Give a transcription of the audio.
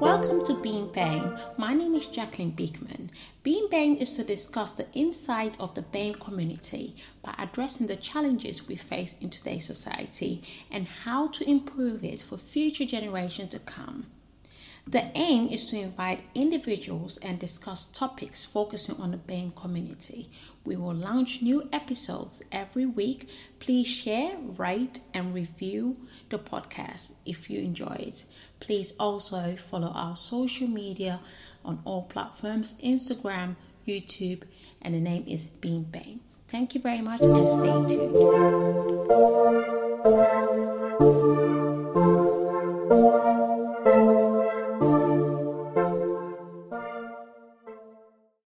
Welcome to Being BAME. My name is Jacqueline Beekman. Being BAME is to discuss the inside of the Bame community by addressing the challenges we face in today's society and how to improve it for future generations to come. The aim is to invite individuals and discuss topics focusing on the BAME community. We will launch new episodes every week. Please share, rate, and review the podcast if you enjoy it. Please also follow our social media on all platforms Instagram, YouTube, and the name is Being BAME. Thank you very much and stay tuned.